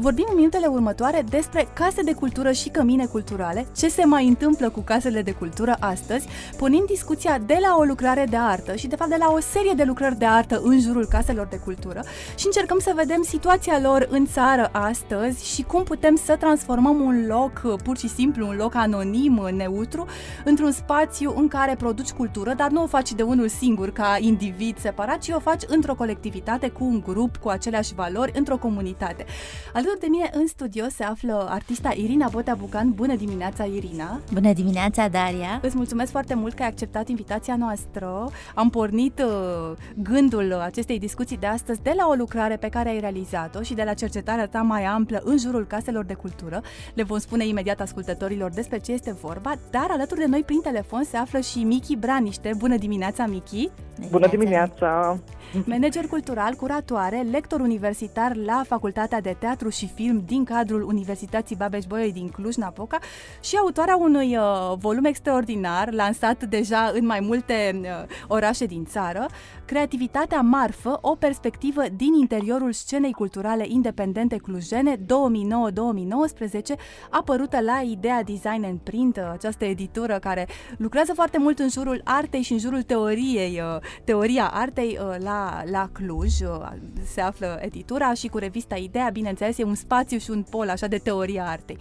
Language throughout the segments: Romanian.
Vorbim în minutele următoare despre case de cultură și cămine culturale, ce se mai întâmplă cu casele de cultură astăzi, pornind discuția de la o lucrare de artă și de fapt de la o serie de lucrări de artă în jurul caselor de cultură și încercăm să vedem situația lor în țară astăzi și cum putem să transformăm un loc pur și simplu, un loc anonim, neutru, într-un spațiu în care produci cultură, dar nu o faci de unul singur ca individ separat, ci o faci într-o colectivitate, cu un grup, cu aceleași valori, într-o comunitate. Alături de mine în studio se află artista Irina Botea Bucan. Bună dimineața, Irina! Bună dimineața, Daria! Îți mulțumesc foarte mult că ai acceptat invitația noastră. Am pornit uh, gândul acestei discuții de astăzi de la o lucrare pe care ai realizat-o și de la cercetarea ta mai amplă în jurul caselor de cultură. Le vom spune imediat ascultătorilor despre ce este vorba, dar alături de noi prin telefon se află și Miki Braniște. Bună dimineața, Miki! Bună dimineața! Manager cultural, curatoare, lector universitar la Facultatea de Teatru și Film din cadrul Universității Babeș-Bolyai din Cluj-Napoca și autoarea unui uh, volum extraordinar, lansat deja în mai multe uh, orașe din țară, Creativitatea Marfă, o perspectivă din interiorul scenei culturale independente clujene 2009-2019, apărută la Idea Design and Print, uh, această editură care lucrează foarte mult în jurul artei și în jurul teoriei, uh, teoria artei uh, la la, Cluj, uh, se află editura și cu revista Ideea, bineînțeles, e un spațiu și un pol așa de teoria artei.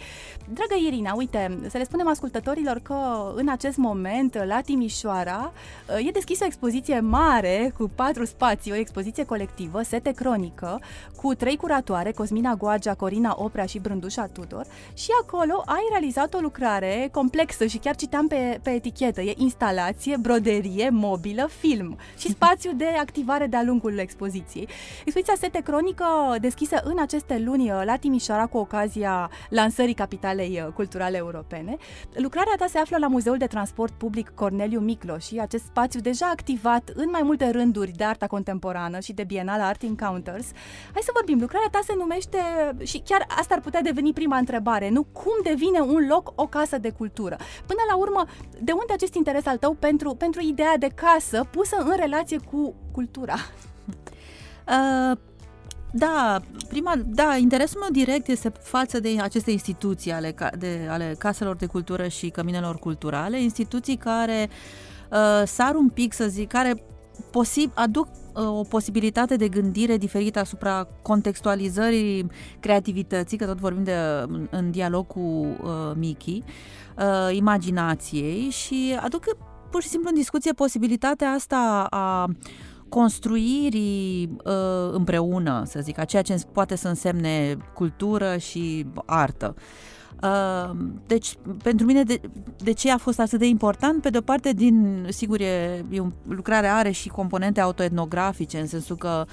Dragă Irina, uite, să le spunem ascultătorilor că în acest moment la Timișoara uh, e deschisă o expoziție mare cu patru spații, o expoziție colectivă, sete cronică, cu trei curatoare, Cosmina Goagea, Corina Oprea și Brândușa Tudor și acolo ai realizat o lucrare complexă și chiar citeam pe, pe etichetă, e instalație, broderie, mobilă, film și spațiu de activare de-a lungul expoziției. Expoziția Sete Cronică, deschisă în aceste luni uh, la Timișoara cu ocazia lansării Capitalei uh, Culturale Europene. Lucrarea ta se află la Muzeul de Transport Public Corneliu Miclo și acest spațiu deja activat în mai multe rânduri de arta contemporană și de Bienal Art Encounters. Hai să vorbim, lucrarea ta se numește, și chiar asta ar putea deveni prima întrebare, nu? Cum devine un loc o casă de cultură? Până la urmă, de unde acest interes al tău pentru, pentru ideea de casă pusă în relație cu cultura? Uh, da, prima, da, interesul meu direct este față de aceste instituții ale, de, ale caselor de cultură și căminelor culturale, instituții care uh, sar un pic, să zic, care posib, aduc uh, o posibilitate de gândire diferită asupra contextualizării creativității, că tot vorbim de, în dialog cu uh, Miki, uh, imaginației și aduc pur și simplu în discuție posibilitatea asta a uh, construirii uh, împreună, să zic, a ceea ce poate să însemne cultură și artă. Uh, deci, pentru mine, de, de ce a fost atât de important? Pe de-o parte, din, sigur, e, e o lucrare are și componente autoetnografice, în sensul că,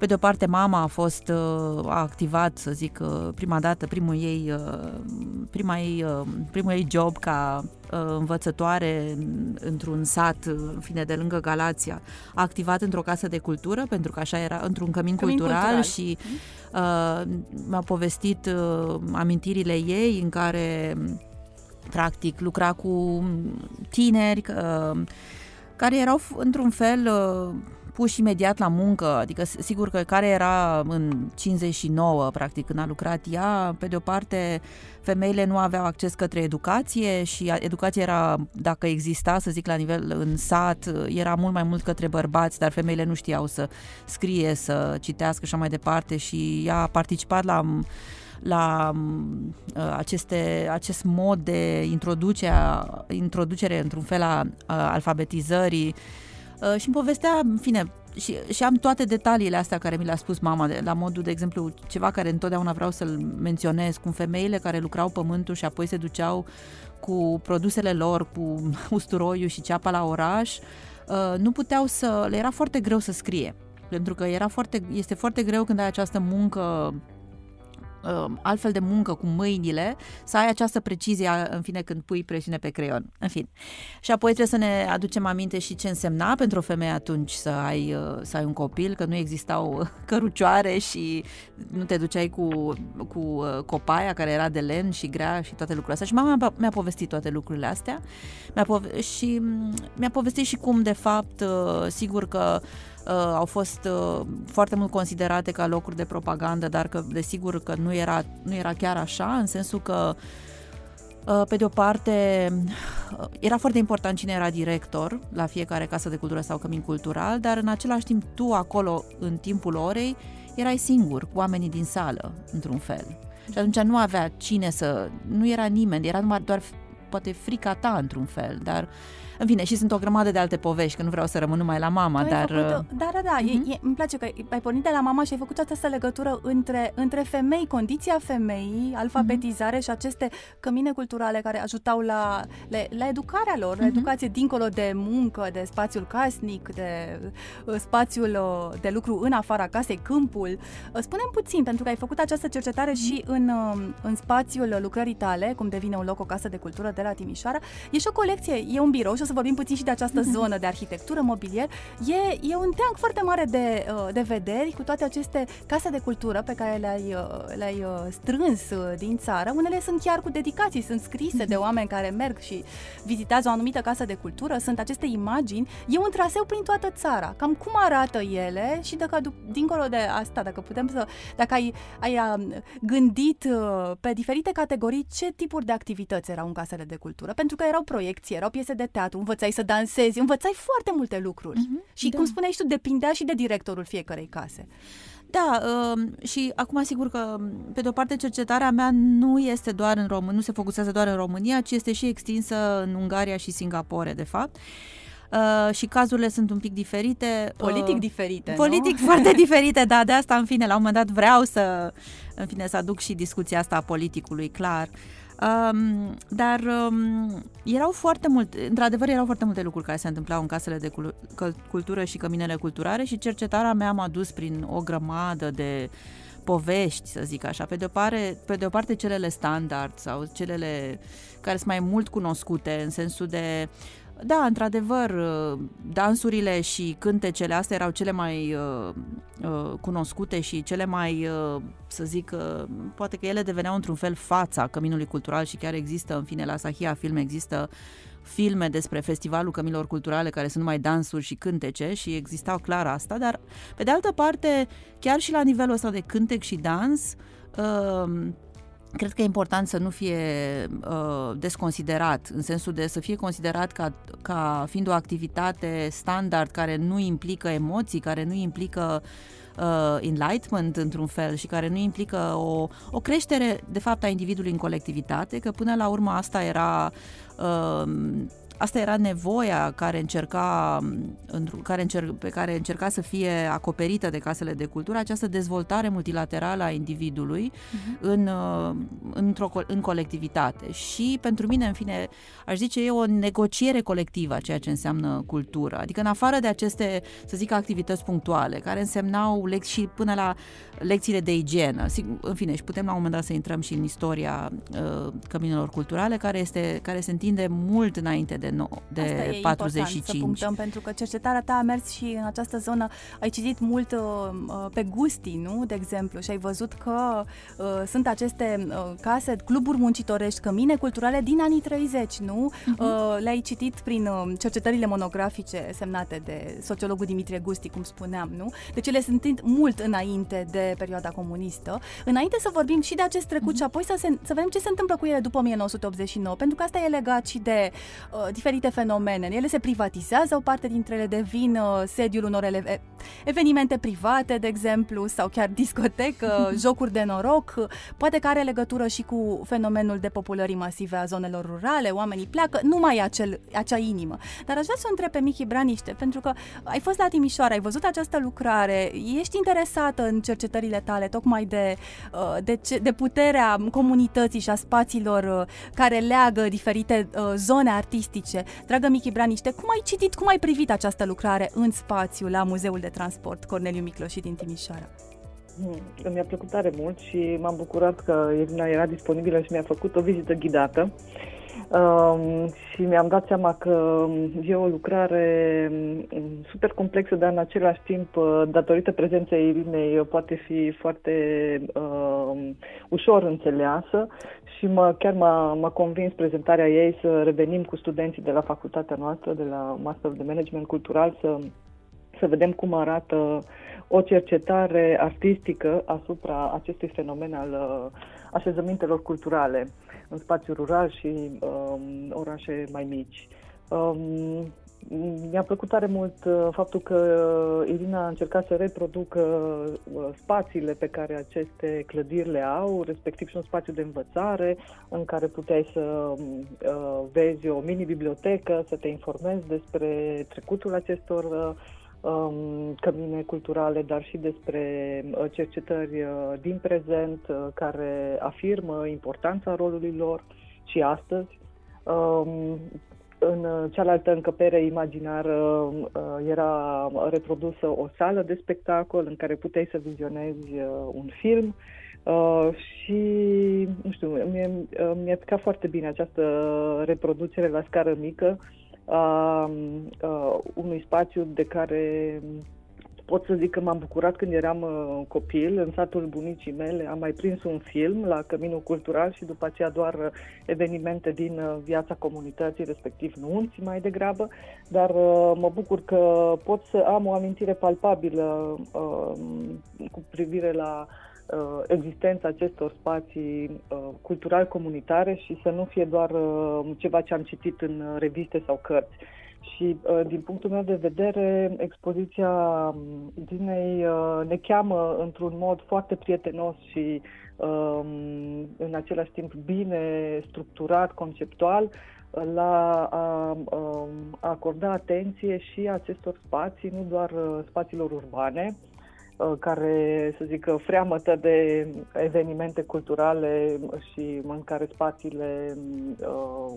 pe de-o parte, mama a fost, uh, a activat, să zic, uh, prima dată, primul ei, uh, prima ei, uh, primul ei job ca uh, învățătoare într-un sat, în fine, de lângă Galația, a activat într-o casă de cultură, pentru că așa era, într-un cămin, cămin cultural, cultural. și uh, mi-a povestit uh, amintirile ei în care, practic, lucra cu tineri uh, care erau, într-un fel, uh, puși imediat la muncă, adică sigur că care era în 59, practic, când a lucrat ea, pe de o parte femeile nu aveau acces către educație și educația era, dacă exista, să zic, la nivel în sat, era mult mai mult către bărbați, dar femeile nu știau să scrie, să citească și așa mai departe și ea a participat la la uh, aceste, acest mod de introduce, introducere într-un fel a, a alfabetizării Uh, și îmi povestea, în fine, și, și am toate detaliile astea care mi le-a spus mama, de, la modul, de exemplu, ceva care întotdeauna vreau să-l menționez, cum femeile care lucrau pământul și apoi se duceau cu produsele lor, cu usturoiul și ceapa la oraș, uh, nu puteau să, le era foarte greu să scrie, pentru că era foarte, este foarte greu când ai această muncă uh, altfel de muncă cu mâinile, să ai această precizie, în fine, când pui presiune pe creion. În fin. Și apoi trebuie să ne aducem aminte și ce însemna pentru o femeie atunci să ai, uh, să ai un copil, că nu existau cărucioare și nu te duceai cu, cu uh, copaia care era de len și grea și toate lucrurile astea. Și mama mi-a povestit toate lucrurile astea mi-a pove- și mm, mi-a povestit și cum, de fapt, uh, sigur că uh, au fost uh, foarte mult considerate ca locuri de propagandă, dar că desigur că nu era, nu era chiar așa, în sensul că uh, pe de o parte, uh, era foarte important cine era director la fiecare casă de cultură sau cămin cultural, dar în același timp tu acolo, în timpul orei, erai singur cu oamenii din sală, într-un fel. Și atunci nu avea cine să... Nu era nimeni, era numai doar poate frica ta într-un fel, dar în fine, și sunt o grămadă de alte povești, că nu vreau să rămân numai la mama, tu dar... Făcut, uh, da, da, da, uh-huh. e, Mhm. e, îmi place că ai pornit de la mama și ai făcut această legătură între, între femei, condiția femeii, alfabetizare Mhm. și aceste cămine culturale care ajutau la, la, la educarea lor, la Mhm. educație dincolo de muncă, de spațiul casnic, de uh, spațiul uh, de lucru în afara casei, câmpul. Uh, Spune-mi puțin, pentru că ai făcut această cercetare Mhm. și în, uh, în spațiul lucrării tale, cum devine un loc o casă de cultură de la Timișoara. E și o colecție, e un birou și o să vorbim puțin și de această zonă de arhitectură, mobilier. E, e un teanc foarte mare de, uh, de vederi cu toate aceste case de cultură pe care le-ai, uh, le-ai uh, strâns uh, din țară. Unele sunt chiar cu dedicații, sunt scrise de oameni care merg și vizitează o anumită casă de cultură. Sunt aceste imagini. E un traseu prin toată țara. Cam cum arată ele și dacă, dincolo de asta, dacă putem să... Dacă ai, ai uh, gândit uh, pe diferite categorii ce tipuri de activități erau în casele de cultură. Pentru că erau proiecții, erau piese de teatru, învățai să dansezi, învățai foarte multe lucruri. Mhm, Și da. cum spuneai și tu, depindea și de directorul fiecarei case. Da, uh, și acum sigur că, pe de-o parte, cercetarea mea nu este doar în România, nu se focusează doar în România, ci este și extinsă în Ungaria și Singapore, de fapt. Uh, și cazurile sunt un pic diferite. Politic uh, diferite, Politic nu? foarte diferite, da, de asta, în fine, la un moment dat vreau să, în fine, să aduc și discuția asta a politicului, clar. Um, dar um, erau foarte multe, într-adevăr erau foarte multe lucruri care se întâmplau în casele de cul- căl- cultură și căminele culturale și cercetarea mea m-a dus prin o grămadă de povești, să zic așa. Pe de o parte, pe de o parte celele standard sau celele care sunt mai mult cunoscute în sensul de da, într-adevăr, uh, dansurile și cântecele astea erau cele mai uh, uh, cunoscute și cele mai, uh, să zic, uh, poate că ele deveneau într-un fel fața căminului cultural și chiar există, în fine, la Sahia Film există filme despre festivalul căminilor culturale care sunt numai dansuri și cântece și existau clar asta, dar pe de altă parte, chiar și la nivelul ăsta de cântec și dans, uh, Cred că e important să nu fie uh, desconsiderat, în sensul de să fie considerat ca, ca fiind o activitate standard care nu implică emoții, care nu implică uh, enlightenment într-un fel și care nu implică o, o creștere, de fapt, a individului în colectivitate, că până la urmă asta era... Uh, Asta era nevoia care încerca, care încer, pe care încerca să fie acoperită de casele de cultură, această dezvoltare multilaterală a individului uh-huh. în, într-o, în colectivitate. Și pentru mine, în fine, aș zice, e o negociere colectivă a ceea ce înseamnă cultură. Adică în afară de aceste, să zic, activități punctuale, care însemnau lecții până la lecțiile de igienă. În fine, și putem la un moment dat să intrăm și în istoria uh, căminelor culturale, care, este, care se întinde mult înainte de, no, de Asta e 45. să punctăm, pentru că cercetarea ta a mers și în această zonă. Ai citit mult uh, pe Gusti, nu? De exemplu, și ai văzut că uh, sunt aceste uh, case, cluburi muncitorești, cămine culturale din anii 30, nu? Uh-huh. Uh, le-ai citit prin uh, cercetările monografice semnate de sociologul Dimitrie Gusti, cum spuneam, nu? Deci ele sunt mult înainte de perioada comunistă. Înainte să vorbim și de acest trecut uh-huh. și apoi să, se, să vedem ce se întâmplă cu ele după 1989, pentru că asta e legat și de uh, diferite fenomene. Ele se privatizează, o parte dintre ele devin uh, sediul unor ele- evenimente private, de exemplu, sau chiar discotecă, jocuri de noroc. Poate că are legătură și cu fenomenul depopulării masive a zonelor rurale, oamenii pleacă, nu mai e acel, acea inimă. Dar aș vrea să o întreb pe Michi Braniște, pentru că ai fost la Timișoara, ai văzut această lucrare, ești interesată în cercetările tale tocmai de, uh, de, de puterea comunității și a spațiilor care leagă diferite uh, zone artistice. Dragă Michi Braniște, cum ai citit, cum ai privit această lucrare în spațiu la Muzeul de Transport Corneliu Micloși din Timișoara? Hmm, mi-a plăcut tare mult și m-am bucurat că Irina era disponibilă și mi-a făcut o vizită ghidată. Um, și mi-am dat seama că e o lucrare um, super complexă, dar în același timp, uh, datorită prezenței Irinei, poate fi foarte uh, ușor înțeleasă și mă, chiar m-a, m-a convins prezentarea ei să revenim cu studenții de la facultatea noastră, de la Master de Management Cultural, să, să vedem cum arată o cercetare artistică asupra acestui fenomen al uh, așezămintelor culturale în spațiu rural și um, orașe mai mici. Um, mi-a plăcut tare mult uh, faptul că Irina a încercat să reproducă uh, spațiile pe care aceste clădiri le au, respectiv și un spațiu de învățare în care puteai să uh, vezi o mini-bibliotecă, să te informezi despre trecutul acestor uh, um, cămine culturale, dar și despre uh, cercetări uh, din prezent uh, care afirmă importanța rolului lor și astăzi. Um, în cealaltă încăpere imaginară era reprodusă o sală de spectacol în care puteai să vizionezi un film Uh, și, nu știu, mi-a, mi-a picat foarte bine această reproducere la scară mică a, a unui spațiu de care pot să zic că m-am bucurat când eram uh, copil, în satul bunicii mele, am mai prins un film la Căminul Cultural și după aceea doar uh, evenimente din uh, viața comunității, respectiv nunți mai degrabă, dar uh, mă bucur că pot să am o amintire palpabilă uh, cu privire la uh, uh, existența acestor spații uh, cultural-comunitare și să nu fie doar uh, ceva ce am citit în reviste sau cărți. Și uh, din punctul meu de vedere, expoziția Dinei uh, ne cheamă într-un mod foarte prietenos și uh, în același timp bine structurat, conceptual, la a, a acorda atenție și acestor spații, nu doar uh, spațiilor urbane, Uh, care, să zic, freamătă de evenimente culturale și în care spațiile uh,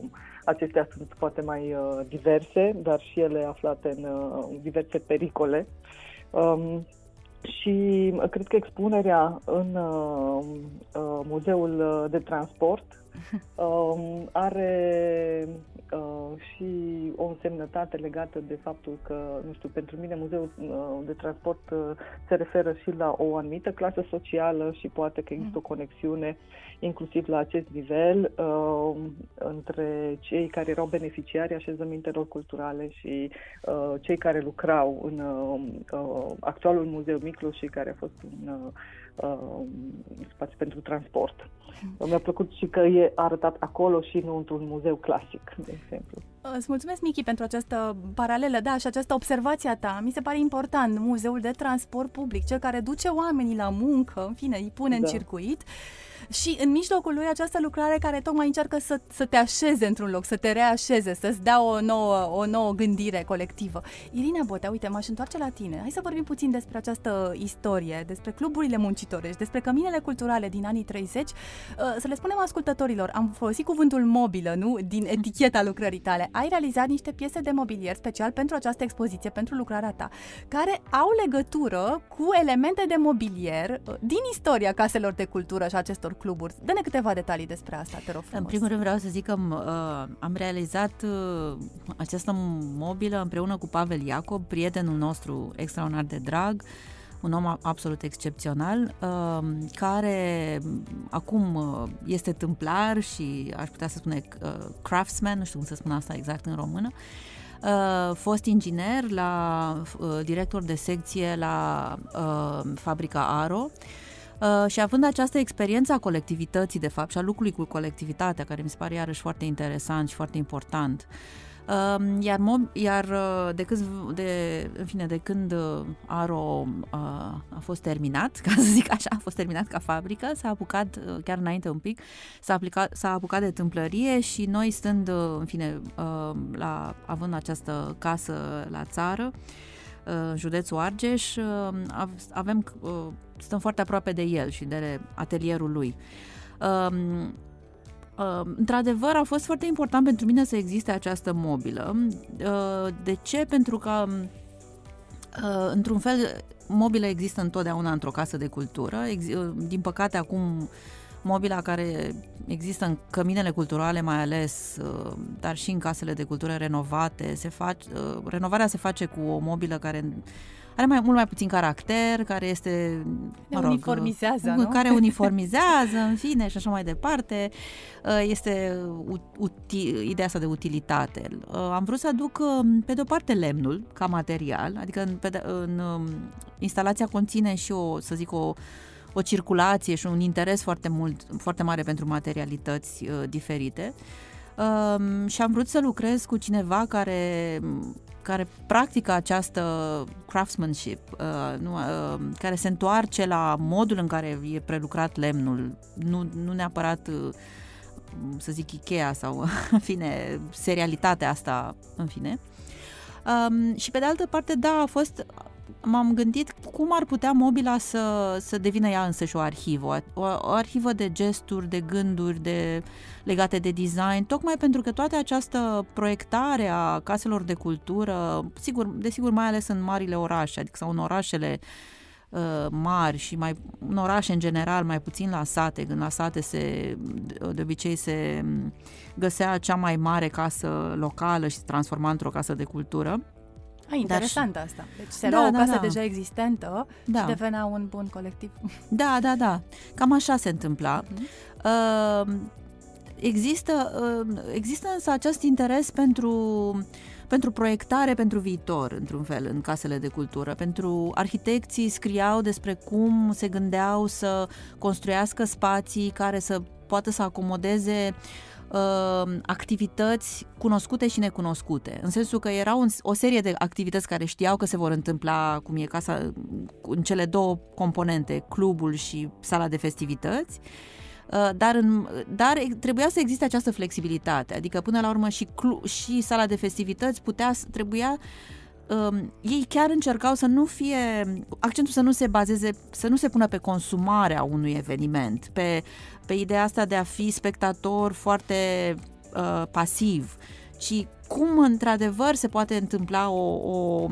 acestea sunt poate mai uh, diverse, dar și ele aflate în uh, diverse pericole. Um, și cred că expunerea în uh, uh, Muzeul de Transport um, are uh, și o însemnătate legată de faptul că, nu știu, pentru mine muzeul uh, de transport uh, se referă și la o anumită clasă socială și poate că există o mm. conexiune inclusiv la acest nivel uh, între cei care erau beneficiari așezămintelor culturale și uh, cei care lucrau în uh, uh, actualul muzeu Miclu și care a fost un uh, uh, spațiu pentru transport. Mm. Mi-a plăcut și că e arătat acolo și nu într-un muzeu clasic, de exemplu. Îți mulțumesc, Michi, pentru această paralelă, da, și această observație a ta. Mi se pare important, muzeul de transport public, cel care duce oamenii la muncă, în fine, îi pune da. în circuit și în mijlocul lui această lucrare care tocmai încearcă să, să te așeze într-un loc, să te reașeze, să-ți dea o nouă, o nouă gândire colectivă. Irina Botea, uite, m-aș întoarce la tine. Hai să vorbim puțin despre această istorie, despre cluburile muncitorești, despre căminele culturale din anii 30. Uh, să le spunem ascultătorilor, am folosit cuvântul mobilă, nu? Din eticheta lucrării tale. Ai realizat niște piese de mobilier special pentru această expoziție, pentru lucrarea ta, care au legătură cu elemente de mobilier uh, din istoria caselor de cultură și acestor cluburi. Dă-ne câteva detalii despre asta, te rog frumos. În primul rând vreau să zic că uh, am realizat uh, această mobilă împreună cu Pavel Iacob, prietenul nostru extraordinar de drag, un om absolut excepțional, uh, care acum uh, este tâmplar și aș putea să spune uh, craftsman, nu știu cum să spun asta exact în română, Uh, fost inginer, la uh, director de secție la uh, fabrica Aro. Uh, și având această experiență a colectivității, de fapt, și a lucrului cu colectivitatea, care mi se pare iarăși foarte interesant și foarte important, uh, iar, mob, iar uh, de, câți, de, în fine, de când uh, Aro uh, a fost terminat, ca să zic așa, a fost terminat ca fabrică, s-a apucat, uh, chiar înainte un pic, s-a, aplicat, s-a apucat de tâmplărie și noi stând, uh, în fine, uh, la, având această casă la țară, în județul Argeș, avem stăm foarte aproape de el și de atelierul lui. Um, uh, într-adevăr, a fost foarte important pentru mine să existe această mobilă. Uh, de ce? Pentru că Uh, într-un fel, mobila există întotdeauna într-o casă de cultură. Ex- uh, din păcate, acum mobila care există în căminele culturale mai ales, uh, dar și în casele de cultură renovate, se face, uh, renovarea se face cu o mobilă care are mai, mult mai puțin caracter, care este, mă rog, uniformizează, uh, nu? care uniformizează, în fine, și așa mai departe. Este uti, ideea asta de utilitate. Am vrut să aduc, pe de-o parte, lemnul ca material, adică în, pe, în um, instalația conține și o, să zic, o o circulație și un interes foarte mult, foarte mare pentru materialități uh, diferite. Um, și am vrut să lucrez cu cineva care care practică această craftsmanship, uh, nu, uh, care se întoarce la modul în care e prelucrat lemnul, nu, nu neapărat uh, să zic Ikea sau, în fine, serialitatea asta, în fine. Um, și pe de altă parte, da, a fost m-am gândit cum ar putea mobila să, să devină ea însăși o arhivă, o, o arhivă de gesturi, de gânduri, de, legate de design, tocmai pentru că toată această proiectare a caselor de cultură, sigur, desigur mai ales în marile orașe, adică sau în orașele uh, mari și mai în orașe în general, mai puțin la sate, când la sate se, de obicei se găsea cea mai mare casă locală și se transforma într-o casă de cultură. Ah, interesant Dar, asta. Deci se da, lua o da, casă da. deja existentă da. și devenea un bun colectiv. Da, da, da. Cam așa se întâmpla. Uh-huh. Uh, există, uh, există însă acest interes pentru pentru proiectare pentru viitor, într-un fel, în casele de cultură. Pentru arhitecții scriau despre cum se gândeau să construiască spații care să poată să acomodeze uh, uh, activități cunoscute și necunoscute. În sensul că erau o serie de activități care știau că se vor întâmpla, cum e casa, în cele două componente, clubul și sala de festivități, uh, dar, în, dar trebuia să existe această flexibilitate, adică până la urmă și, clu, și sala de festivități putea, trebuia um, ei chiar încercau să nu fie, accentul să nu se bazeze, să nu se pună pe consumarea unui eveniment, pe, pe ideea asta de a fi spectator foarte uh, pasiv, ci cum într-adevăr se poate întâmpla o, o,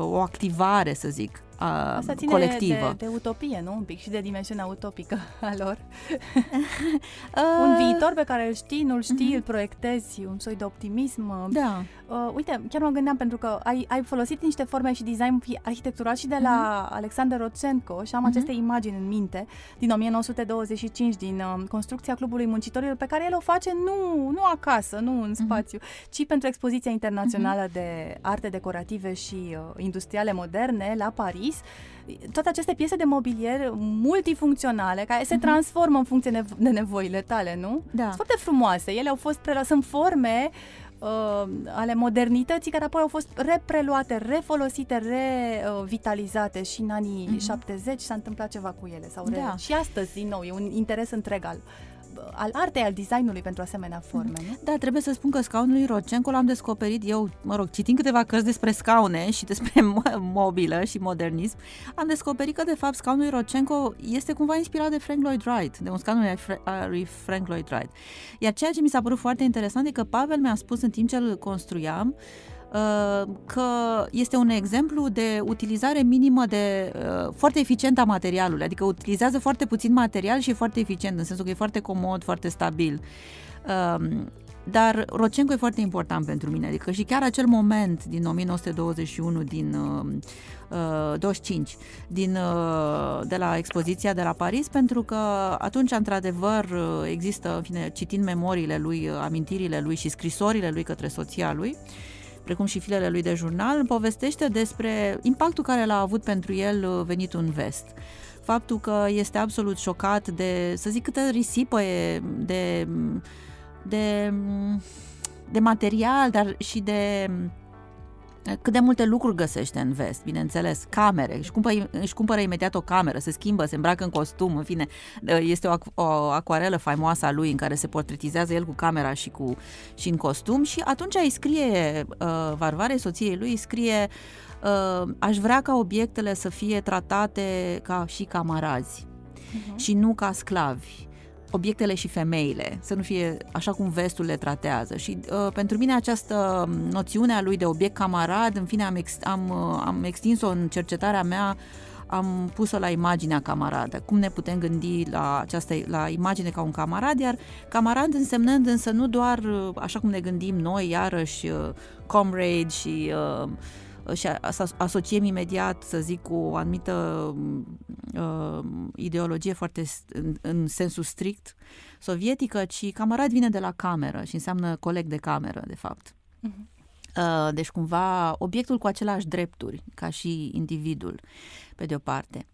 o activare, să zic, uh, Asta ține colectivă. De, de utopie, nu? Un pic și de dimensiunea utopică a lor. un viitor pe care îl știi, nu-l știi, uh-huh. îl proiectezi, un soi de optimism. Da. Uh, uite, chiar mă gândeam pentru că ai, ai folosit niște forme și design arhitectural și de la uh-huh. Alexander Rodchenko și am uh-huh. aceste imagini în minte din 1925, din uh, construcția Clubului Muncitorilor, pe care el o face nu, nu acasă, nu în spațiu, uh-huh. ci pentru expoziția internațională uh-huh. de arte decorative și uh, industriale moderne la Paris toate aceste piese de mobilier multifuncționale care se uh-huh. transformă în funcție de nevoile tale, nu? Da. Sunt foarte frumoase. Ele au fost prela- sunt forme uh, ale modernității care apoi au fost repreluate, refolosite, revitalizate și în anii uh-huh. 70 s-a întâmplat ceva cu ele. Sau re- da. Și astăzi, din nou, e un interes întreg al al artei, al designului pentru asemenea forme, nu? Da, trebuie să spun că scaunul lui Rocenco l-am descoperit eu, mă rog, citind câteva cărți despre scaune și despre mobilă și modernism, am descoperit că, de fapt, scaunul lui Rocenco este cumva inspirat de Frank Lloyd Wright, de un scaun lui Frank Lloyd Wright. Iar ceea ce mi s-a părut foarte interesant e că Pavel mi-a spus în timp ce îl construiam, Uh, că este un exemplu de utilizare minimă de uh, foarte eficientă a materialului, adică utilizează foarte puțin material și e foarte eficient, în sensul că e foarte comod, foarte stabil. Um, dar Rocenco e foarte important pentru mine, adică și chiar acel moment din 1921, din uh, 25, uh, din, uh, de la expoziția de la Paris, pentru că atunci, într-adevăr, există, în fine, citind memoriile lui, amintirile lui și scrisorile lui către soția lui, uh, precum și filele lui de jurnal, povestește despre impactul care l-a avut pentru el uh, venitul în vest. Faptul că este absolut șocat de, să zic, câtă risipă e de, de, de material, dar și de cât de multe lucruri găsește în vest, bineînțeles, camere, își cumpără, își cumpără imediat o cameră, se schimbă, se îmbracă în costum, în fine, este o, o acuarelă faimoasă a lui în care se portretizează el cu camera și, cu, și în costum și atunci îi scrie uh, Varvare, soției lui, îi scrie uh, aș vrea ca obiectele să fie tratate ca și camarazi uh-huh. și nu ca sclavi obiectele și femeile, să nu fie așa cum vestul le tratează. Și uh, pentru mine această noțiune a lui de obiect camarad, în fine am, ex, am, uh, am extins-o în cercetarea mea am pus-o la imaginea camaradă. Cum ne putem gândi la această la imagine ca un camarad, iar camarad însemnând însă nu doar uh, așa cum ne gândim noi, iarăși uh, comrade și uh, și să asociem imediat, să zic, cu o anumită uh, ideologie foarte în, în sensul strict sovietică, ci camarad vine de la cameră și înseamnă coleg de cameră, de fapt. Uh-huh. Uh, deci, cumva, obiectul cu aceleași drepturi ca și individul, pe de o parte.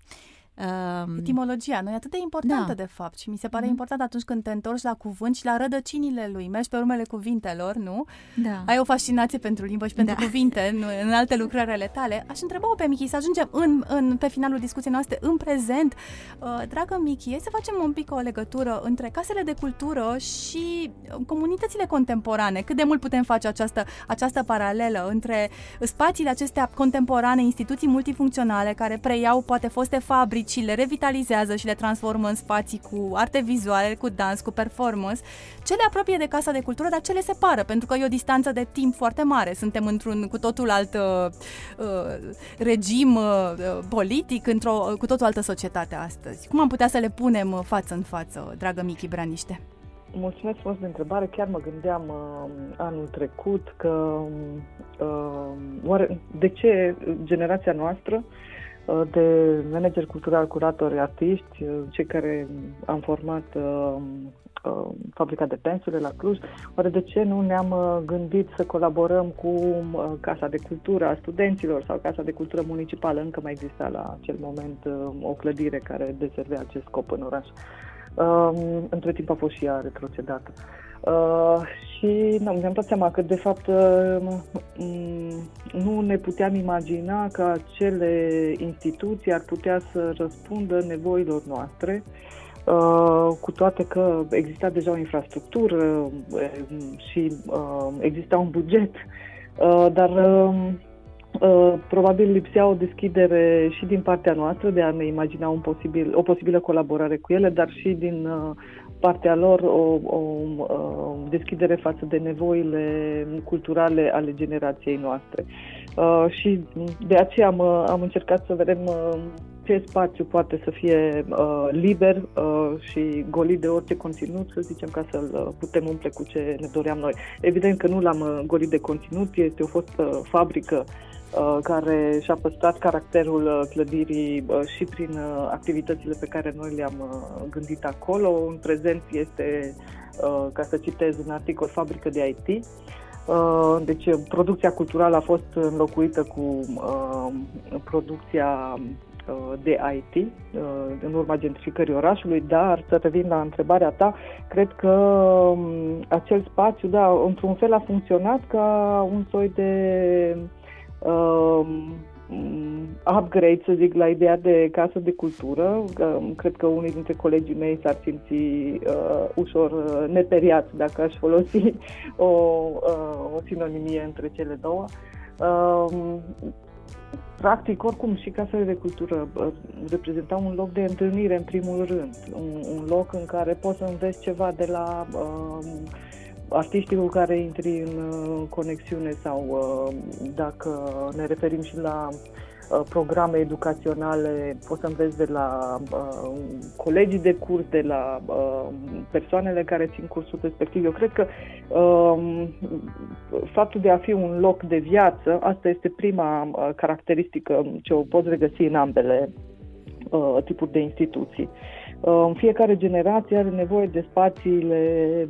Um, Etimologia nu e atât de importantă, da. de fapt, și mi se pare mm-hmm. important atunci când te întorci la cuvânt și la rădăcinile lui, mergi pe urmele cuvintelor, nu? Da. Ai o fascinație pentru limbă și pentru da. cuvinte în, în alte lucrări ale tale. Aș întreba-o pe Michi să ajungem în, în, pe finalul discuției noastre în prezent. Uh, dragă Michi, să facem un pic o legătură între casele de cultură și comunitățile contemporane. Cât de mult putem face această, această paralelă între spațiile acestea contemporane, instituții multifuncționale care preiau poate foste fabrici, și le revitalizează și le transformă în spații cu arte vizuale, cu dans, cu performance, ce le apropie de Casa de Cultură, dar ce le separă, pentru că e o distanță de timp foarte mare. Suntem într-un cu totul alt uh, uh regim uh, politic, într-o cu totul altă societate astăzi. Cum am putea să le punem față în față, dragă Michi Braniște? Mulțumesc frumos de întrebare. Chiar mă gândeam uh, anul trecut că uh, oare, de ce generația noastră uh, Uh, de manageri culturali, curatori, artiști, uh, cei care am format uh, fabrica de pensule la Cluj, oare de ce nu ne-am gândit să colaborăm cu Casa de Cultură a studenților sau Casa de Cultură Municipală? Încă mai exista la acel moment o clădire care deservea acest scop în oraș. Între timp a fost și ea retrocedată. Uh, și nu, mi-am dat seama că, de fapt, uh, nu ne puteam imagina că acele instituții ar putea să răspundă nevoilor noastre, uh, cu toate că exista deja o infrastructură uh, și uh, exista un buget, uh, dar Uh, probabil lipsea o deschidere și din partea noastră de a ne imagina un posibil, o posibilă colaborare cu ele, dar și din uh, partea lor o, o, o deschidere față de nevoile culturale ale generației noastre. Uh, și de aceea am, am încercat să vedem uh, ce spațiu poate să fie uh, liber uh, și golit de orice conținut, să zicem, ca să-l uh, putem umple cu ce ne doream noi. Evident că nu l-am uh, golit de conținut, este o fostă fabrică Uh, care și-a păstrat caracterul uh, clădirii uh, și prin activitățile pe care noi le-am gândit acolo. În prezent este, ca să citez un articol, fabrică de IT. Deci producția culturală a fost înlocuită cu producția de IT în urma gentrificării orașului, dar să revin la întrebarea ta, cred că um, acel spațiu, da, într-un fel a funcționat ca un soi de uh, upgrade, să zic, la ideea de casă de cultură. Cred că unii dintre colegii mei s-ar simți uh, ușor uh, neperiați dacă aș folosi o, uh, o sinonimie între cele două. Uh, practic, oricum, și casele de cultură uh, reprezentau un loc de întâlnire, în primul rând. Un, un loc în care poți să înveți ceva de la uh, artiștii cu care intri în uh, conexiune sau uh, dacă ne referim și la uh, programe educaționale, poți să înveți de la uh, colegii de curs, de la uh, persoanele care țin cursul respectiv. Eu cred că uh, faptul de a fi un loc de viață, asta este prima uh, caracteristică ce o poți regăsi în ambele uh, tipuri de instituții. Uh, în fiecare generație are nevoie de spațiile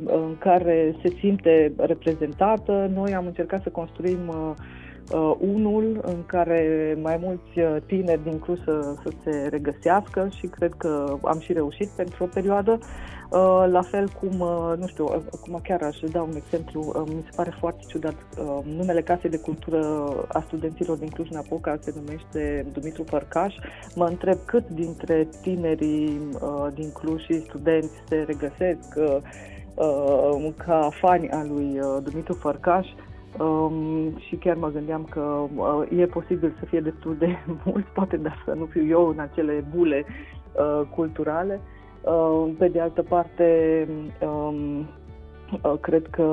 în care se simte reprezentată. Noi am încercat să construim uh, uh, unul în care mai mulți uh, tineri din Cluj să, să se regăsească și cred că am și reușit pentru o perioadă. Uh, la fel cum, uh, nu știu, uh, acum chiar aș da un exemplu, uh, mi se pare foarte ciudat, uh, numele Casei de Cultură a studenților din Cluj-Napoca se numește Dumitru Fărcaș. Mă întreb cât dintre tinerii uh, din Cluj și studenți se regăsesc uh, uh, ca fani al lui uh, Dumitru Fărcaș. Um, și chiar mă gândeam că uh, e posibil să fie destul de mult, poate, dar să nu fiu eu în acele bule uh, culturale. Pe de altă parte, um, cred că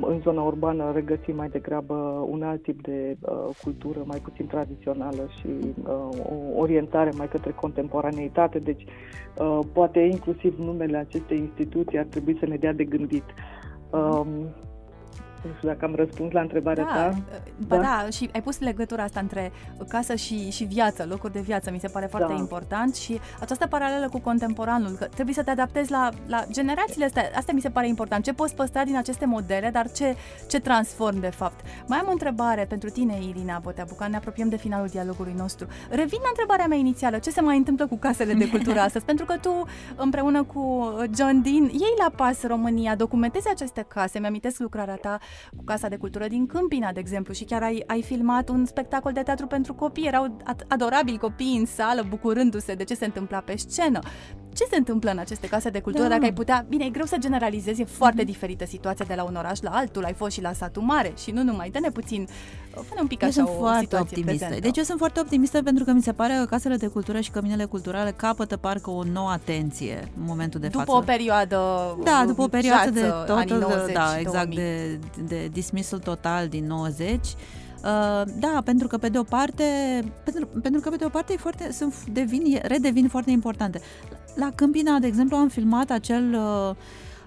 în zona urbană regăsim mai degrabă un alt tip de cultură, mai puțin tradițională și o orientare mai către contemporaneitate. Deci, poate inclusiv numele acestei instituții ar trebui să ne dea de gândit. Um, nu știu dacă am răspuns la întrebarea da, ta. Ba da? da, și ai pus legătura asta între casă și, și viață, locuri de viață, mi se pare foarte da. important și această paralelă cu contemporanul, că trebuie să te adaptezi la, la generațiile astea, asta mi se pare important. Ce poți păstra din aceste modele, dar ce, ce transform de fapt? Mai am o întrebare pentru tine, Irina Boteabucan, ne apropiem de finalul dialogului nostru. Revin la întrebarea mea inițială, ce se mai întâmplă cu casele de cultură astăzi? Pentru că tu, împreună cu John Dean, ei la pas România, documentezi aceste case, mi-amintesc lucrarea ta cu Casa de Cultură din Câmpina, de exemplu, și chiar ai, ai filmat un spectacol de teatru pentru copii. Erau adorabili copii în sală, bucurându-se de ce se întâmpla pe scenă. Ce se întâmplă în aceste case de cultură? Da. Dacă ai putea... Bine, e greu să generalizezi, e foarte mm-hmm. diferită situația de la un oraș la altul. Ai fost și la satul mare și nu numai. Dă-ne puțin, fă un pic eu așa sunt o foarte optimistă. Prezentă. Deci eu sunt foarte optimistă pentru că mi se pare că casele de cultură și căminele culturale capătă parcă o nouă atenție în momentul de după față. După o perioadă Da, după o perioadă de total, 90, da, exact, de, de dismissul total din 90 Uh, da, pentru că pe de o parte, pentru, pentru că pe de o parte foarte, sunt, devin, redevin foarte importante. La Câmpina, de exemplu, am filmat acel uh,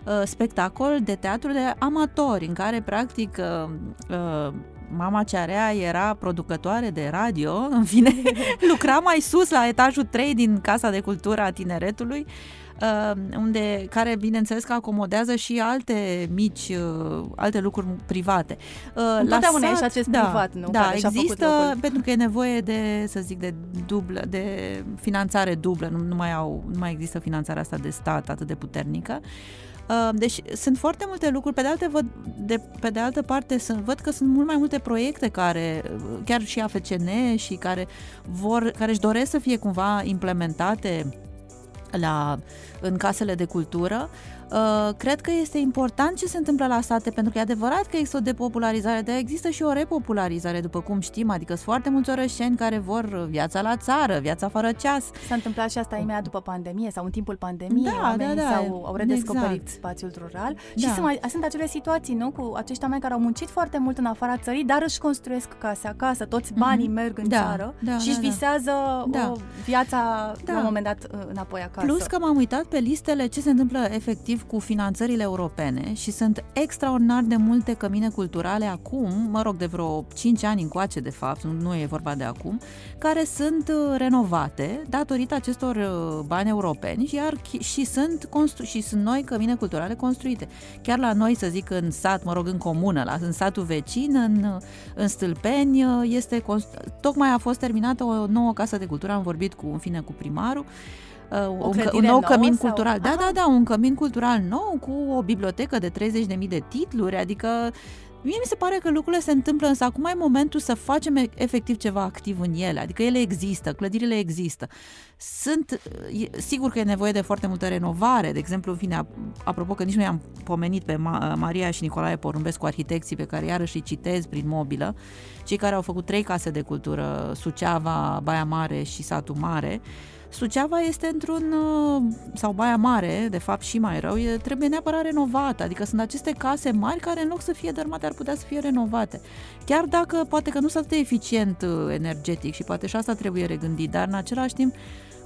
uh, spectacol de teatru de amatori, în care, practic, uh, uh, mama Cearea era producătoare de radio, în fine, lucra mai sus la etajul 3 din Casa de Cultură a Tineretului Uh, unde, care bineînțeles că acomodează și alte mici, uh, alte lucruri private. Uh, Întotdeauna și acest da, privat, nu? Da, care există, pentru că e nevoie de, să zic, de dublă, de finanțare dublă, nu, nu, mai au, nu mai există finanțarea asta de stat atât de puternică. Deci sunt foarte multe lucruri. Pe de, alte, văd, de, pe de altă parte, sunt, văd că sunt mult mai multe proiecte care, chiar și AFCN și care vor, care își doresc să fie cumva implementate la, în casele de cultură Uh, cred că este important ce se întâmplă la sate, pentru că e adevărat că există o depopularizare, dar există și o repopularizare, după cum știm, adică sunt foarte mulți orășeni care vor viața la țară, viața fără ceas. S-a întâmplat și asta imediat după pandemie sau în timpul pandemiei, da, oamenii da, da. S-au, au redescoperit exact. spațiul rural și da. sunt, mai, sunt acele situații, nu, cu acești oameni care au muncit foarte mult în afara țării, dar își construiesc case acasă, toți mhm. banii mm-hmm. merg în da, țară da, și își da, visează da. o viața da. la un moment dat înapoi acasă. Plus că m-am uitat pe listele ce se întâmplă efectiv inclusiv cu finanțările europene și sunt extraordinar de multe cămine culturale acum, mă rog, de vreo 5 ani încoace de fapt, nu e vorba de acum, care sunt uh, renovate datorită acestor uh, bani europeni iar și sunt, constru- și sunt noi cămine culturale construite. Chiar la noi, să zic, în sat, mă rog, în comună, la, în satul vecin, în, în Stâlpeni, uh, este tocmai a fost terminată o nouă casă de cultură, am vorbit cu, în fine, cu primarul, uh, un, un nou cămin sau? cultural. Da, da, da, un cămin cultural nou cu o bibliotecă de 30.000 de titluri, adică Mie mi se pare că lucrurile se întâmplă, însă acum e momentul să facem efectiv ceva activ în ele, adică ele există, clădirile există. Sunt, sigur că e nevoie de foarte multă renovare, de exemplu, în fine, apropo că nici nu i-am pomenit pe Maria și Nicolae Porumbescu, arhitecții pe care iarăși îi citez prin mobilă, cei care au făcut trei case de cultură, Suceava, Baia Mare și Satul Mare, Suceava este într-un, uh, sau Baia Mare, de fapt și mai rău, e, trebuie neapărat renovată, adică sunt aceste case mari care în loc să fie dărmate ar putea să fie renovate. Chiar dacă poate că nu sunt atât de eficient uh, energetic și poate și asta trebuie regândit, dar în același timp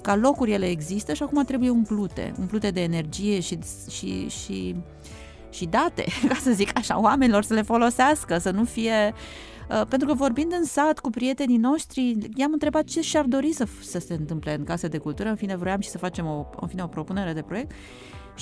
ca locuri ele există și acum trebuie umplute, umplute de energie și, și, și, și date, ca să zic așa, oamenilor să le folosească, să nu fie uh, Uh, pentru că vorbind în sat cu prietenii noștri, i-am întrebat ce și-ar dori să, să se întâmple în case de cultură, în fine vroiam și să facem o, în fine, o propunere de proiect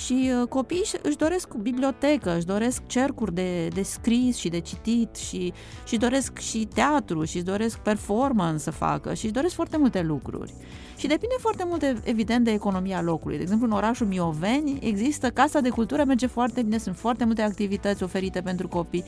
și uh, copiii își doresc bibliotecă, își doresc cercuri de, de scris și de citit și și doresc și teatru și își doresc performance să facă și își doresc foarte multe lucruri. Și depinde foarte mult, evident, de economia locului. De exemplu, în orașul Mioveni există Casa de Cultură, merge foarte bine, sunt foarte multe activități oferite pentru copii.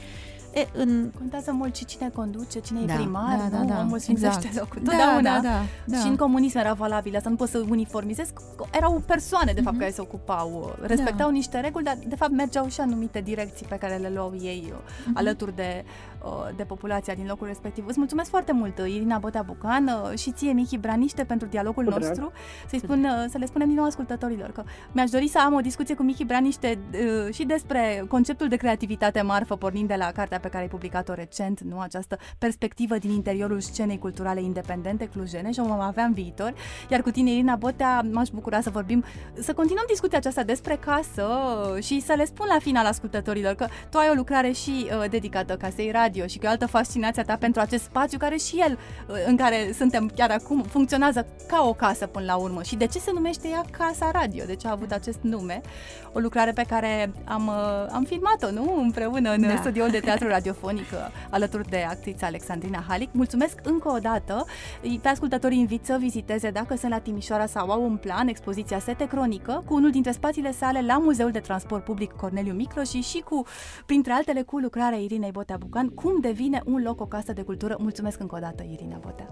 E, în... Contează mult și cine conduce, cine da, e primar, da, da, nu? Da, Omul sfințește exact. locul. Da, da, da, da, Și în comunism era valabil asta, nu poți să uniformizezi. Erau persoane, de fapt, mm-hmm. care se ocupau respectau da. niște reguli, dar de fapt mergeau și anumite direcții pe care le luau ei uh-huh. alături de, uh, de populația din locul respectiv. Îți mulțumesc foarte mult, Irina Botea Bucan, uh, și ție, Michi Braniște, pentru dialogul Drag. nostru. Să-i spun, uh, să le spunem din nou ascultătorilor că mi-aș dori să am o discuție cu Michi Braniște și despre conceptul de creativitate marfă, pornind de la cartea pe care ai publicat-o recent, nu această perspectivă din interiorul scenei culturale independente clujene și o vom avea în viitor. Iar cu tine, Irina Botea, m-aș bucura să vorbim, să continuăm discuția aceasta despre casă și să le spun la final ascultătorilor că tu ai o lucrare și uh, dedicată casei radio și că o altă fascinația ta pentru acest spațiu care și el, uh, în care suntem chiar acum, funcționează ca o casă până la urmă. Și de ce se numește ea Casa Radio? De ce a avut acest nume? O lucrare pe care am, uh, am filmat-o, nu? Împreună în da. studioul de teatru radiofonic uh, alături de actrița Alexandrina Halic. Mulțumesc încă o dată. Pe ascultătorii invit să viziteze dacă sunt la Timișoara sau au un plan expoziția Sete Cronică cu unul dintre spațiile sale la Muzeul de Transport Public Corneliu Microși și cu, printre altele, cu lucrarea Irinei Botea Bucan, cum devine un loc o casă de cultură. Mulțumesc încă o dată, Irina Botea.